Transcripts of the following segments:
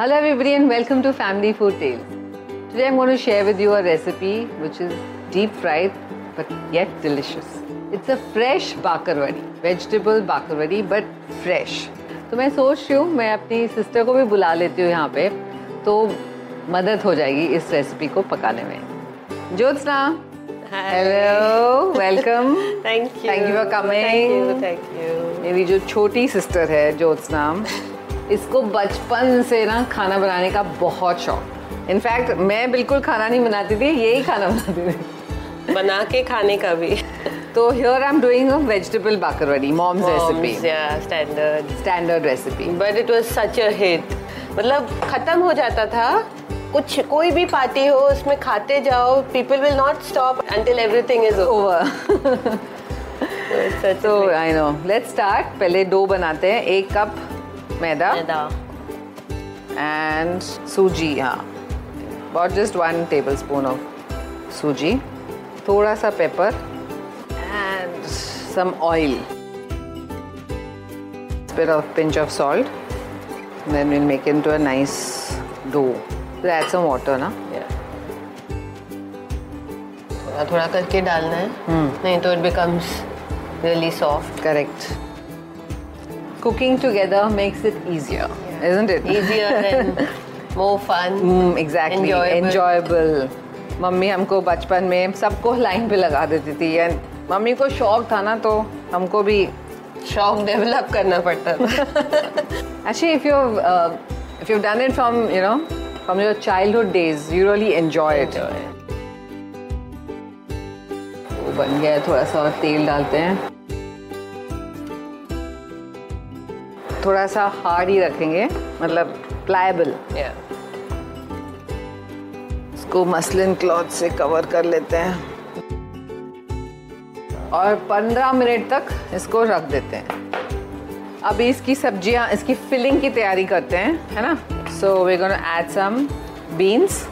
Hello everybody and welcome to Family Food Tales. Today I'm going to share with you a recipe which is deep fried but yet delicious. It's a fresh bakarwadi, vegetable bakarwadi but fresh. तो मैं सोच रही हूँ मैं अपनी sister को भी बुला लेती हूँ यहाँ पे तो मदद हो जाएगी इस रेसिपी को पकाने में Jyotsna hello welcome thank you. Thank you thank you मेरी जो छोटी सिस्टर है ज्योत्सना इसको बचपन से ना खाना बनाने का बहुत शौक। इनफैक्ट मैं बिल्कुल खाना नहीं बनाती थी यही खाना बनाती थी। बना के खाने का भी। तो here I am doing a vegetable bakarwadi mom's recipe standard standard recipe but it was such a hit मतलब खत्म हो जाता था। कुछ कोई भी पार्टी हो उसमें खाते जाओ people will not stop until everything is over तो आई नो लेट्स स्टार्ट पहले डो बनाते हैं। एक कप मैदा एंड सूजी हाँ about just one tablespoon of सूजी थोड़ा सा pepper and some oil bit of pinch of salt then we'll make it into a nice dough we'll add some water na थोड़ा थोड़ा करके डालना है नहीं तो it becomes really soft correct cooking together makes it easier yeah. isn't it easier and more fun Mm, exactly Enjoyable. enjoyable mummy हमको बचपन में सबको लाइन पे लगा देती थी एंड मम्मी को शौक था ना तो हमको भी शौक डेवलप करना पड़ता था actually if you've uh, if you've done it from you know from your childhood days you really enjoy it वो बन गया है, थोड़ा सा और तेल डालते हैं थोड़ा सा हार्ड ही रखेंगे मतलब प्लायबल Yeah. इसको मसलिन क्लॉथ से कवर कर लेते हैं. और 15 मिनट तक इसको रख देते हैं. अभी इसकी सब्ज़ियाँ इसकी फिलिंग की तैयारी करते हैं है ना? So we gonna add some beans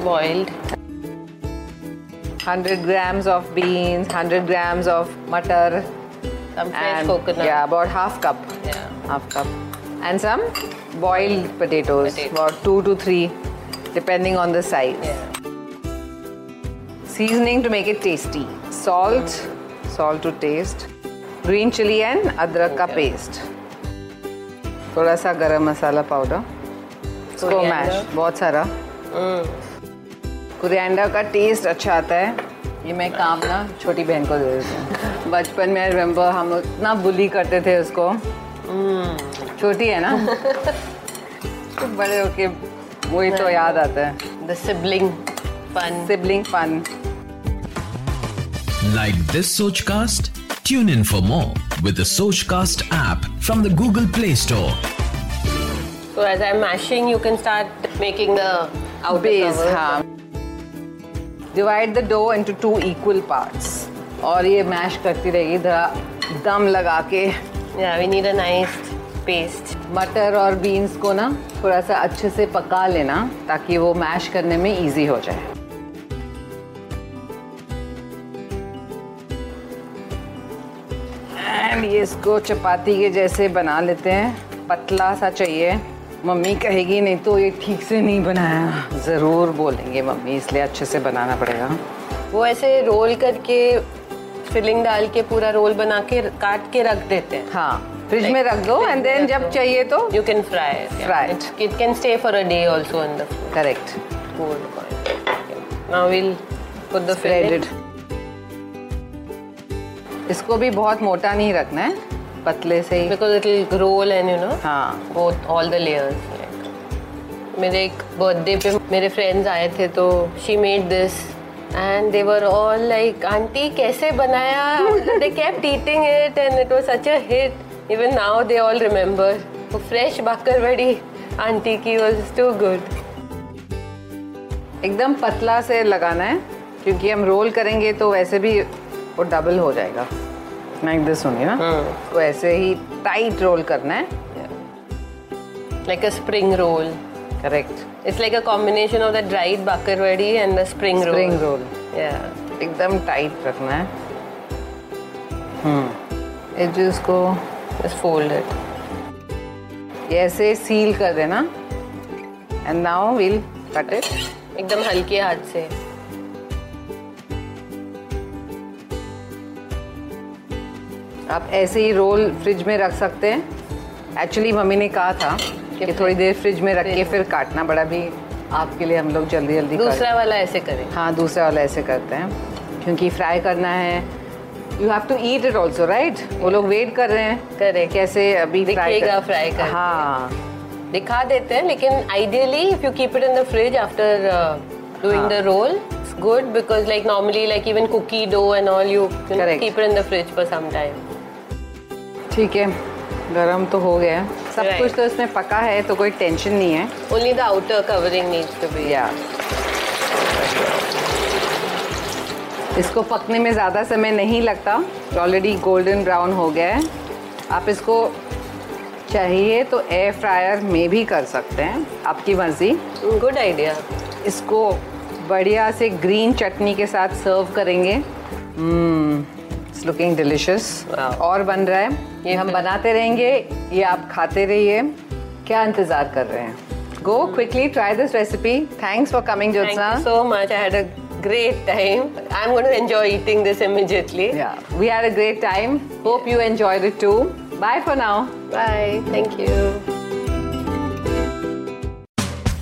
boiled 100 grams of beans 100 grams of matar Some fresh and coconut. yeah about half cup. Yeah. Half cup and some boiled potatoes Potato. about 2 to 3 depending on the size Yeah. seasoning to make it tasty salt mm. salt to taste green chili and अदरक का Okay. Paste थोड़ा सा गरम मसाला powder इसको. Mash बहुत सारा Mm. का test अच्छा आता है ये मैं काम ना छोटी बहन को दे देती हूँ बचपन में रिमेम्बर हम इतना बुली करते थे उसको हम्म, छोटी है ना? बड़े होके वही तो याद आता है। Sibling fun sibling fun like this Sochcast tune in for more with Sochcast app from the Google Play Store so as I am mashing you can start making the outer base हाँ। Divide the dough into two equal parts और ये mash करती रहेगी इधर दम लगा के। Yeah, we need a nice paste. मटर और बीन्स को ना थोड़ा सा अच्छे से पका लेना ताकि वो मैश करने में इजी हो जाए। एंड ये इसको चपाती के जैसे बना लेते हैं। पतला सा चाहिए। मम्मी कहेगी नहीं तो ये ठीक से नहीं बनाया। ज़रूर बोलेंगे मम्मी इसलिए अच्छे से बनाना पड़ेगा। वो ऐसे रोल करके फिलिंग डाल के पूरा रोल बना के काट के रख देते हैं हाँ फ्रिज में रख दो एंड देन जब चाहिए तो it. yeah. Fry It, it can stay for a day also in the correct. Okay. Now we'll put the Threaded. filling. इसको भी बहुत मोटा नहीं रखना है पतले से ही Because it will roll and you know हाँ all the layers. Like. मेरे एक बर्थडे पे मेरे फ्रेंड्स आए थे तो she made this and they were all like aunty कैसे बनाया they kept eating it and it was such a hit even now they all remember वो फ्रेश बाकरवड़ी आंटी की वाज टू गुड एकदम पतला से लगाना है क्योंकि हम रोल करेंगे तो वैसे भी वो डबल हो जाएगा। लाइक दिस होंगे ना तो ऐसे ही टाइट रोल करना है। Like a spring roll correct It's like a combination of the dried bakarwadi and the spring roll. Spring roll Yeah. एकदम टाइट रखना है। हम्म। एजेस को Just fold it. ये ऐसे सील कर देना। And now we'll cut it एकदम हल्के हाथ से। आप ऐसे ही रोल फ्रिज में रख सकते हैं। एक्चुअली मम्मी ने कहा था कि थोड़ी देर फ्रिज में रख के फिर काटना बड़ा भी आपके लिए हम लोग जल्दी जल्दी दूसरा वाला ऐसे करें। हाँ दूसरा वाला ऐसे करते हैं क्योंकि फ्राई करना है। You have to eat it also right वो लोग वेट कर रहे हैं Correct. कैसे अभी दिखेगा कर- हाँ। दिखा देते हैं लेकिन ideally if you keep it in the fridge after doing the roll good because like normally like even cookie dough and all you Correct. Keep it in the fridge for some time ठीक है। गरम तो हो गया सब Right. कुछ तो इसमें पका है तो कोई टेंशन नहीं है। Only the outer covering needs to be या इसको पकने में ज़्यादा समय नहीं लगता। ऑलरेडी गोल्डन ब्राउन हो गया है। आप इसको चाहिए तो एयर फ्रायर में भी कर सकते हैं आपकी मर्ज़ी। गुड आइडिया इसको बढ़िया से ग्रीन चटनी के साथ सर्व करेंगे। It's looking delicious Wow. और बन रहा है। ये हम बनाते रहेंगे ये आप खाते रहिए। क्या इंतज़ार कर रहे हैं? Go quickly try this recipe thanks for coming जो so much I had a great time I am going to enjoy eating this immediately yeah we had a great time hope you enjoyed it too bye for now bye thank you